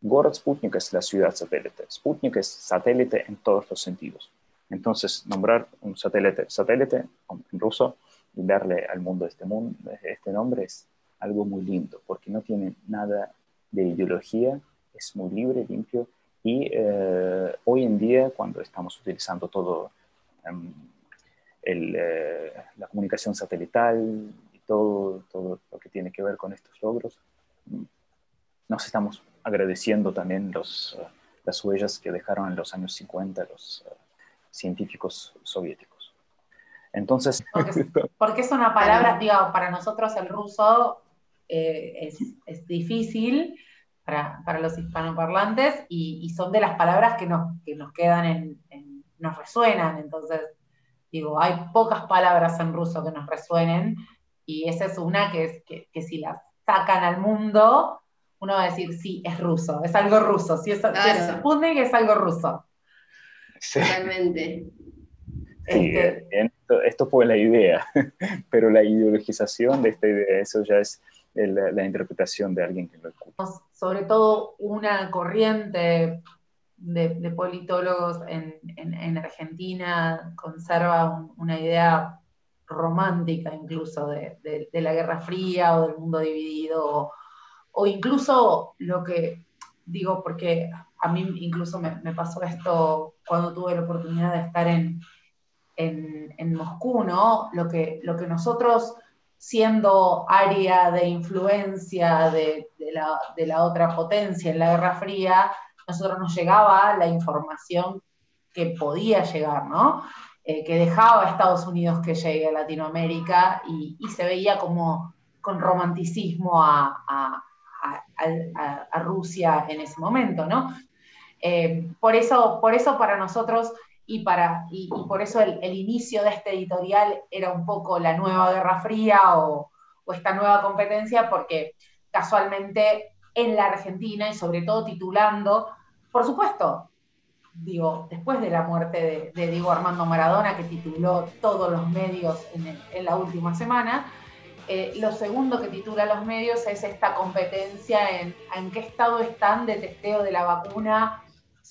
Gorod Sputnik es la ciudad satélite. Sputnik es satélite en todos los sentidos. Entonces, nombrar un satélite satélite en ruso y darle al mundo este, mundo, este nombre es algo muy lindo, porque no tiene nada de ideología, es muy libre, limpio, y eh, hoy en día, cuando estamos utilizando todo em, eh, la comunicación satelital y todo, todo lo que tiene que ver con estos logros, mm, nos estamos agradeciendo también los, eh, las huellas que dejaron en los años 50 los científicos soviéticos. Entonces... Porque, es una palabra, digo, para nosotros el ruso es, es, difícil, para, los hispanoparlantes y, son de las palabras que nos, nos quedan en, nos resuenan. Entonces, digo, hay pocas palabras en ruso que nos resuenen y esa es una que, es, que, si las sacan al mundo, uno va a decir, sí, es ruso, es algo ruso. Si es, claro. es algo ruso. Totalmente. Este esto, esto, fue la idea, pero la ideologización de esta idea, eso ya es la, interpretación de alguien que lo escucha. Sobre todo una corriente de, politólogos en, Argentina conserva una idea romántica incluso de, la Guerra Fría o del mundo dividido, o, incluso lo que digo, porque a mí incluso me, pasó esto cuando tuve la oportunidad de estar en, en, Moscú, ¿no? Lo que, lo que nosotros siendo área de influencia de, la, otra potencia en la Guerra Fría, nosotros nos llegaba la información que podía llegar, ¿no? Eh, que dejaba a Estados Unidos que llegue a Latinoamérica y, se veía como con romanticismo a, Rusia en ese momento, ¿no? Eh, por, eso, por eso para nosotros y, para, y, por eso el, inicio de este editorial era un poco la nueva Guerra Fría o, esta nueva competencia, porque casualmente en la Argentina y sobre todo titulando, por supuesto, digo, después de la muerte de, Diego Armando Maradona, que tituló todos los medios en, la última semana, eh, lo segundo que titula los medios es esta competencia en, en qué estado están de testeo de la vacuna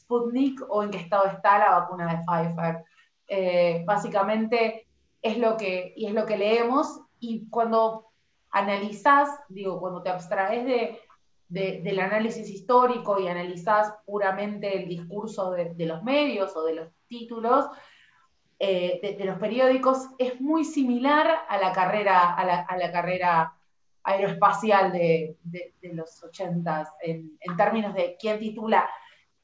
Sputnik o en qué estado está la vacuna de Pfizer. Eh, básicamente es lo, que, y es lo que leemos y cuando analizás, digo, cuando te abstraes de, del análisis histórico y analizás puramente el discurso de, los medios o de los títulos, eh, de, los periódicos, es muy similar a la carrera, a la, carrera aeroespacial de, los 80 en, en términos de quién titula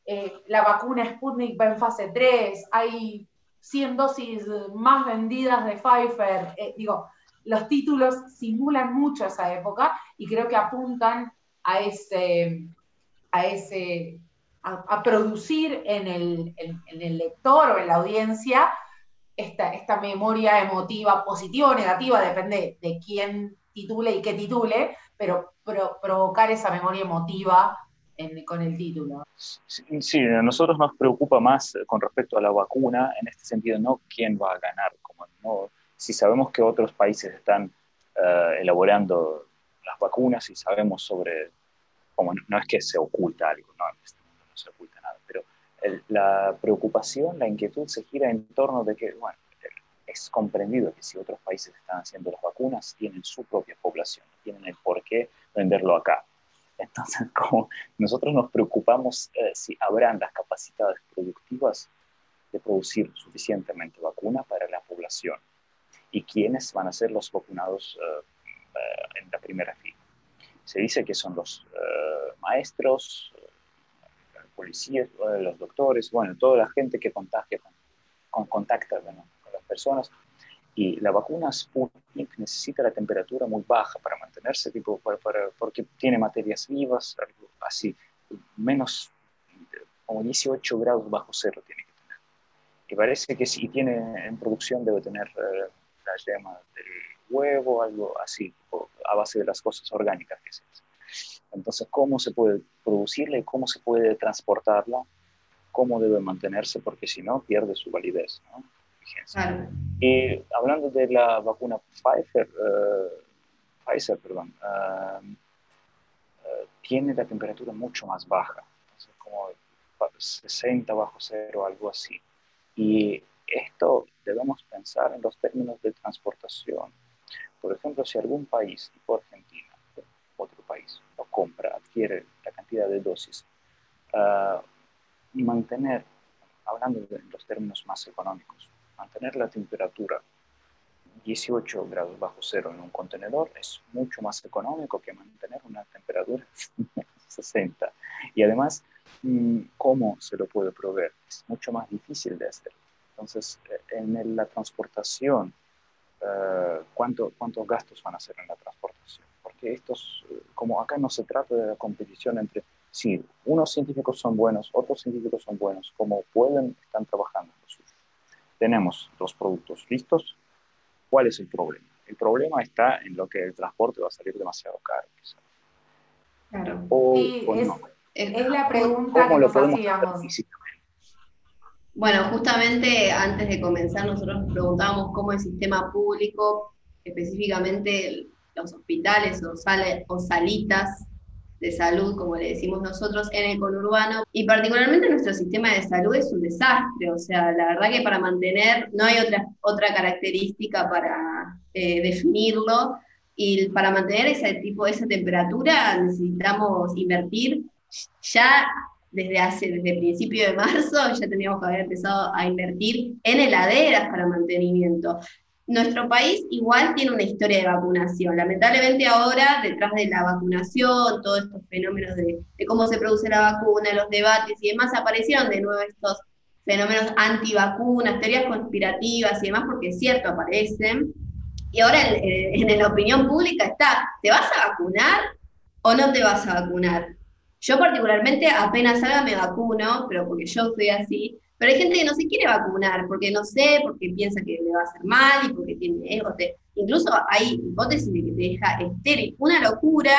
eh, la vacuna Sputnik va en fase 3, hay 100 dosis más vendidas de Pfizer. Eh, digo, los títulos simulan mucho esa época y creo que apuntan a ese, a ese, a, producir en el, lector o en la audiencia esta, esta memoria emotiva positiva o negativa, depende de quién titule y qué titule, pero provocar esa memoria emotiva con el título. Sí, a nosotros nos preocupa más con respecto a la vacuna, en este sentido, no quién va a ganar, como no, si sabemos que otros países están eh, elaborando las vacunas y sabemos sobre, como no es que se oculta algo, no, en este mundo no se oculta nada, pero la preocupación, la inquietud se gira en torno de que, bueno, es comprendido que si otros países están haciendo las vacunas, tienen su propia población, tienen el por qué venderlo acá entonces, como nosotros nos preocupamos eh, si habrán las capacidades productivas de producir suficientemente vacuna para la población y quiénes van a ser los vacunados eh, eh, en la primera fila. Se dice que son los maestros, policías, los doctores, bueno, toda la gente que contagia con, contacta con las personas y la vacuna Sputnik necesita la temperatura muy baja para mantenerse, tipo, para, porque tiene materias vivas, algo así, menos como 18 grados bajo cero tiene que tener. Y parece que si tiene en producción debe tener eh, la yema del huevo, algo así, a base de las cosas orgánicas que se Entonces, ¿cómo se puede producirla y cómo se puede transportarla? ¿Cómo debe mantenerse? Porque si no, pierde su validez. ¿no? Y hablando de la vacuna Pfizer, eh, Pfizer perdón, eh, tiene la temperatura mucho más baja, como 60 bajo cero, algo así. Y esto debemos pensar en los términos de transportación. por ejemplo, si algún país, tipo Argentina, otro país, lo compra, adquiere la cantidad de dosis, uh, mantener, hablando de los términos más económicos, mantener la temperatura 18 grados bajo cero en un contenedor es mucho más económico que mantener una temperatura 60. Y además, mm, ¿cómo se lo puede proveer? Es mucho más difícil de hacer. Entonces, eh, en la transportación, eh, ¿cuánto, ¿cuántos gastos van a hacer en la transportación? Porque estos, eh, como acá no se trata de la competición entre, sí, unos científicos son buenos, otros científicos son buenos, como pueden, están trabajando. Tenemos los productos listos, ¿Cuál es el problema? El problema está en lo que el transporte va a salir demasiado caro. Claro. O, es, la pregunta que nos hacíamos. Bueno, justamente antes de comenzar nosotros nos preguntábamos cómo el sistema público, específicamente los hospitales o, o salitas, de salud, como le decimos nosotros, en el conurbano. Y particularmente nuestro sistema de salud es un desastre. O sea, la verdad que para mantener, no hay otra, otra característica para eh, definirlo. Y para mantener ese tipo, esa temperatura, necesitamos invertir ya desde hace, desde principio de marzo, ya teníamos que haber empezado a invertir en heladeras para mantenimiento. Nuestro país igual tiene una historia de vacunación. Lamentablemente ahora, detrás de la vacunación, todos estos fenómenos de, cómo se produce la vacuna, los debates y demás, aparecieron de nuevo estos fenómenos antivacunas, teorías conspirativas y demás, porque es cierto, aparecen. Y ahora en, en la opinión pública está, ¿te vas a vacunar o no te vas a vacunar? Yo particularmente apenas salga me vacuno, pero porque yo soy así, pero hay gente que no se quiere vacunar porque no sé, porque piensa que le va a hacer mal y porque tiene ego. incluso hay hipótesis de que te deja estéril. Una locura,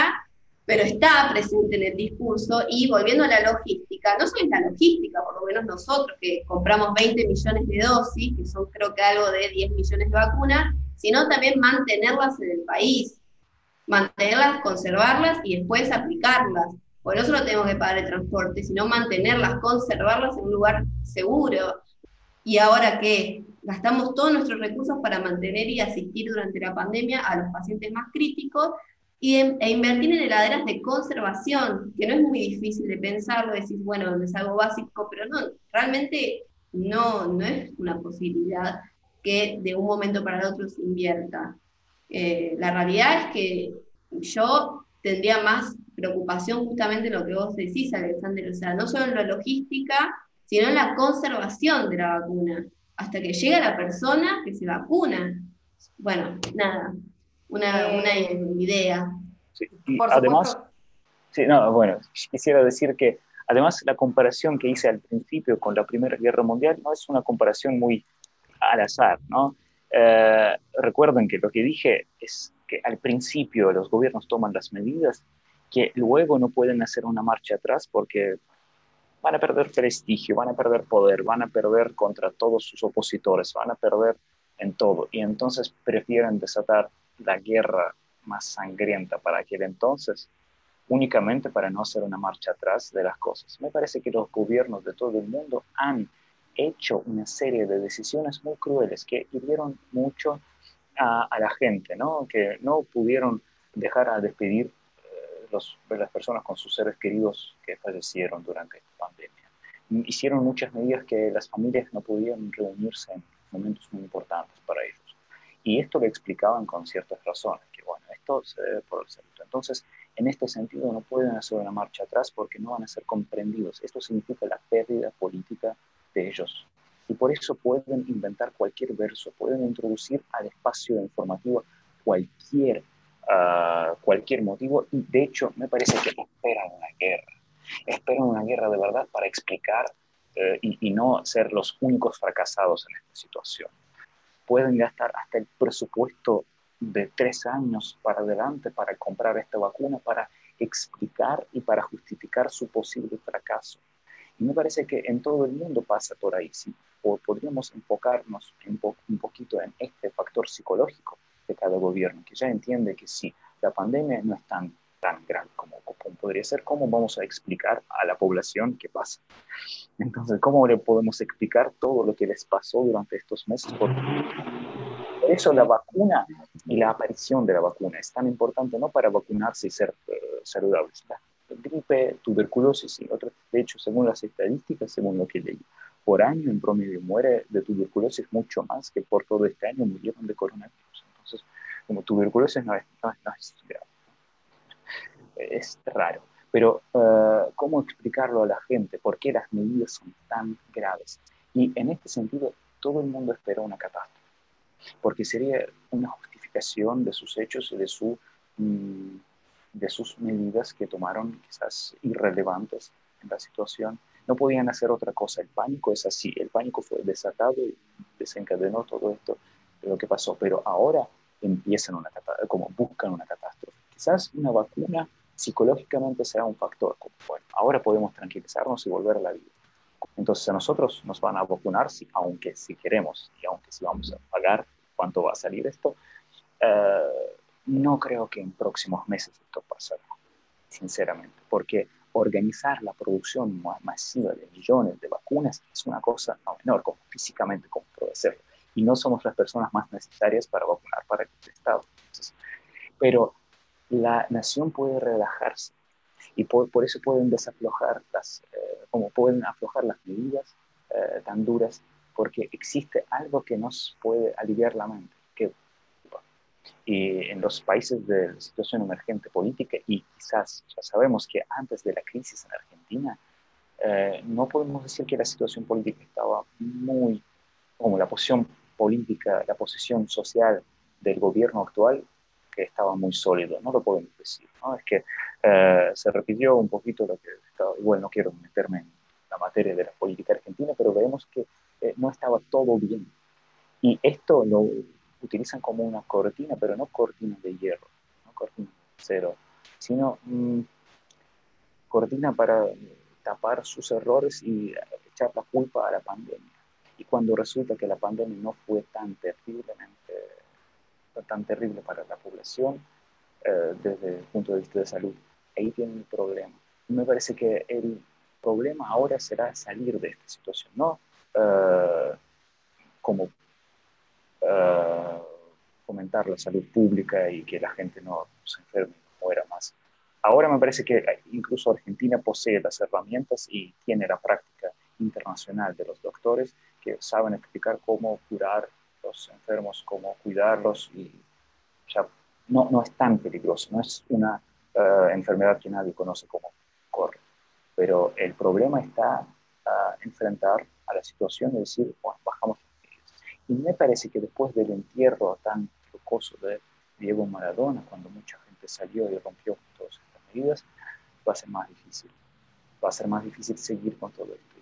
pero está presente en el discurso. Y volviendo a la logística, no solo es la logística, por lo menos nosotros que compramos 20 millones de dosis, que son creo que algo de 10 millones de vacunas, sino también mantenerlas en el país, mantenerlas, conservarlas y después aplicarlas. Porque no solo tenemos que pagar el transporte, sino mantenerlas, conservarlas en un lugar seguro. Y ahora que gastamos todos nuestros recursos para mantener y asistir durante la pandemia a los pacientes más críticos y e invertir en heladeras de conservación, que no es muy difícil de pensarlo, decir, bueno, es algo básico, pero no, realmente no, no es una posibilidad que de un momento para el otro se invierta. Eh, la realidad es que yo tendría más preocupación justamente en lo que vos decís, Alexander, o sea, no solo en la logística, sino en la conservación de la vacuna, hasta que llegue la persona que se vacuna. Bueno, nada, una, eh, idea. además, sí, no, bueno, quisiera decir que además la comparación que hice al principio con la Primera Guerra Mundial no es una comparación muy al azar, ¿no? Eh, recuerden que lo que dije es que al principio los gobiernos toman las medidas que luego no pueden hacer una marcha atrás porque van a perder prestigio, van a perder poder, van a perder contra todos sus opositores, van a perder en todo. Y entonces prefieren desatar la guerra más sangrienta para aquel entonces, únicamente para no hacer una marcha atrás de las cosas. Me parece que los gobiernos de todo el mundo han hecho una serie de decisiones muy crueles que hirieron mucho a, a la gente, ¿no? que no pudieron dejar a despedir los, las personas con sus seres queridos que fallecieron durante esta pandemia. Hicieron muchas medidas que las familias no podían reunirse en momentos muy importantes para ellos. Y esto lo explicaban con ciertas razones, que bueno, esto se debe por el centro. Entonces, en este sentido, no pueden hacer una marcha atrás porque no van a ser comprendidos. Esto significa la pérdida política de ellos. Y por eso pueden inventar cualquier verso, pueden introducir al espacio informativo cualquier cualquier motivo y de hecho me parece que esperan una guerra, esperan una guerra de verdad para explicar eh, y, no ser los únicos fracasados en esta situación. Pueden gastar hasta el presupuesto de tres años para adelante para comprar esta vacuna, para explicar y para justificar su posible fracaso. Y me parece que en todo el mundo pasa por ahí. ¿sí? O podríamos enfocarnos un poquito en este factor psicológico de cada gobierno, que ya entiende que sí, la pandemia no es tan, tan grande como, podría ser, ¿cómo vamos a explicar a la población qué pasa? Entonces, ¿cómo le podemos explicar todo lo que les pasó durante estos meses? Por eso la vacuna y la aparición de la vacuna es tan importante, no para vacunarse y ser uh, saludables. La gripe, tuberculosis y otros. De hecho, según las estadísticas, según lo que leí, por año en promedio muere de tuberculosis mucho más que por todo este año murieron de coronavirus. Entonces, como tuberculosis no es, no, es grave. Es raro. Pero, uh, ¿cómo explicarlo a la gente? ¿Por qué las medidas son tan graves? Y en este sentido, todo el mundo espera una catástrofe porque sería una justificación de sus hechos y de, su, mm, de sus medidas que tomaron quizás irrelevantes en la situación. No podían hacer otra cosa. El pánico es así. El pánico fue desatado y desencadenó todo esto lo que pasó. Pero ahora empiezan una como buscan una catástrofe. Quizás una vacuna psicológicamente sea un factor. bueno, ahora podemos tranquilizarnos y volver a la vida. Entonces a nosotros nos van a vacunar, si, aunque si queremos y aunque si vamos a pagar cuánto va a salir esto, eh, no creo que en próximos meses esto pasará, sinceramente, porque organizar la producción masiva de millones de vacunas es una cosa no menor, como físicamente como puede ser. Y no somos las personas más necesarias para vacunar para el Estado. pero la nación puede relajarse y por, eso pueden desaflojar las, eh, como pueden aflojar las medidas eh, tan duras porque existe algo que nos puede aliviar la mente. Que, y en los países de situación emergente política, y quizás ya sabemos que antes de la crisis en Argentina, eh, no podemos decir que la situación política estaba muy, como la posición política, la posición social del gobierno actual, que estaba muy sólido, no lo podemos decir. ¿no? Es que eh, se repitió un poquito lo que estaba, igual no quiero meterme en la materia de la política argentina, pero vemos que eh, no estaba todo bien. Y esto lo utilizan como una cortina, pero no cortina de hierro, no cortina cero, sino mm, cortina para tapar sus errores y echar la culpa a la pandemia. Y cuando resulta que la pandemia no fue tan terriblemente, tan terrible para la población, eh, desde el punto de vista de salud, ahí tienen el problema. me parece que el problema ahora será salir de esta situación, no eh, como eh, fomentar la salud pública y que la gente no se enferme no muera más. Ahora me parece que incluso Argentina posee las herramientas y tiene la práctica internacional de los doctores que saben explicar cómo curar los enfermos, cómo cuidarlos y ya no, no es tan peligroso, no es una eh, enfermedad que nadie conoce cómo corre. Pero el problema está a enfrentar a la situación y decir, bueno, bajamos Y me parece que después del entierro tan rocoso de Diego Maradona, cuando mucha gente salió y rompió todas estas medidas, va a ser más difícil. Va a ser más difícil seguir con todo esto.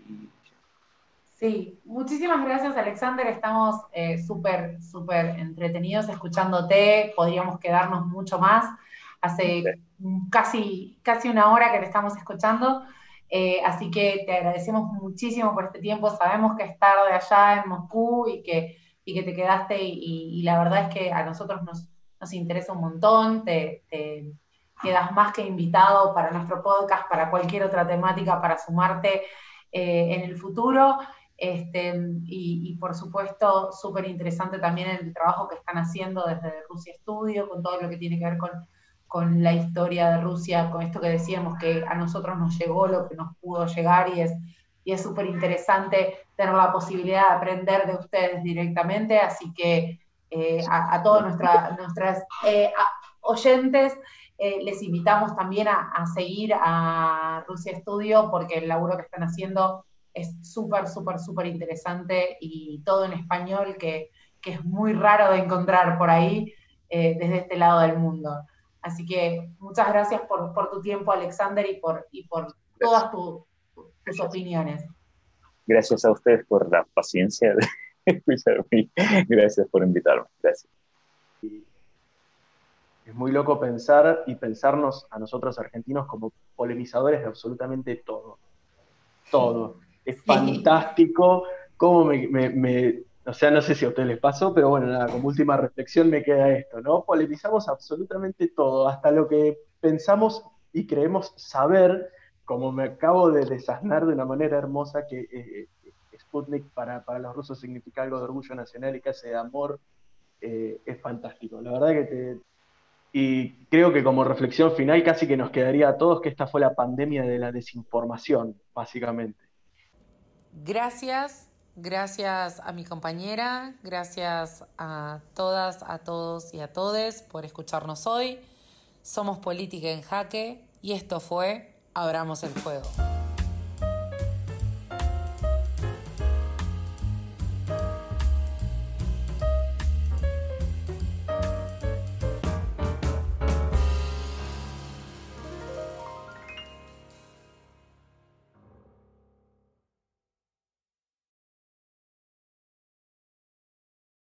Sí, muchísimas gracias Alexander, estamos eh, súper, súper entretenidos escuchándote, podríamos quedarnos mucho más. Hace casi, casi una hora que te estamos escuchando. Eh, así que te agradecemos muchísimo por este tiempo. Sabemos que es tarde allá en Moscú y que, y que te quedaste y, la verdad es que a nosotros nos, nos interesa un montón. Te, quedas más que invitado para nuestro podcast, para cualquier otra temática, para sumarte eh, en el futuro. Este, y, por supuesto, súper interesante también el trabajo que están haciendo desde Rusia Studio, con todo lo que tiene que ver con con la historia de Rusia, con esto que decíamos, que a nosotros nos llegó lo que nos pudo llegar y es y es súper interesante tener la posibilidad de aprender de ustedes directamente, así que eh, a, todos nuestra, nuestras eh, oyentes eh, les invitamos también a, seguir a Rusia Studio porque el laburo que están haciendo es súper, súper, súper interesante y todo en español que, que, es muy raro de encontrar por ahí desde este lado del mundo. Así que muchas gracias por, tu tiempo, Alexander, y por, y por todas tus opiniones. Gracias a ustedes por la paciencia de escucharme. Gracias por invitarme. Gracias. Es muy loco pensar y pensarnos a nosotros argentinos como polemizadores de absolutamente todo. Todo. Es fantástico cómo me o sea, no sé si a ustedes les pasó, pero bueno, nada, como última reflexión me queda esto, ¿no? Polemizamos absolutamente todo, hasta lo que pensamos y creemos saber, como me acabo de desasnar de una manera hermosa que eh, Sputnik para, para, los rusos significa algo de orgullo nacional y casi de amor eh, es fantástico. La verdad que te... Y creo que como reflexión final casi que nos quedaría a todos que esta fue la pandemia de la desinformación, básicamente. Gracias, gracias a mi compañera, gracias a todas, a todos y a todes por escucharnos hoy. Somos Política en Jaque y esto fue Abramos el Fuego.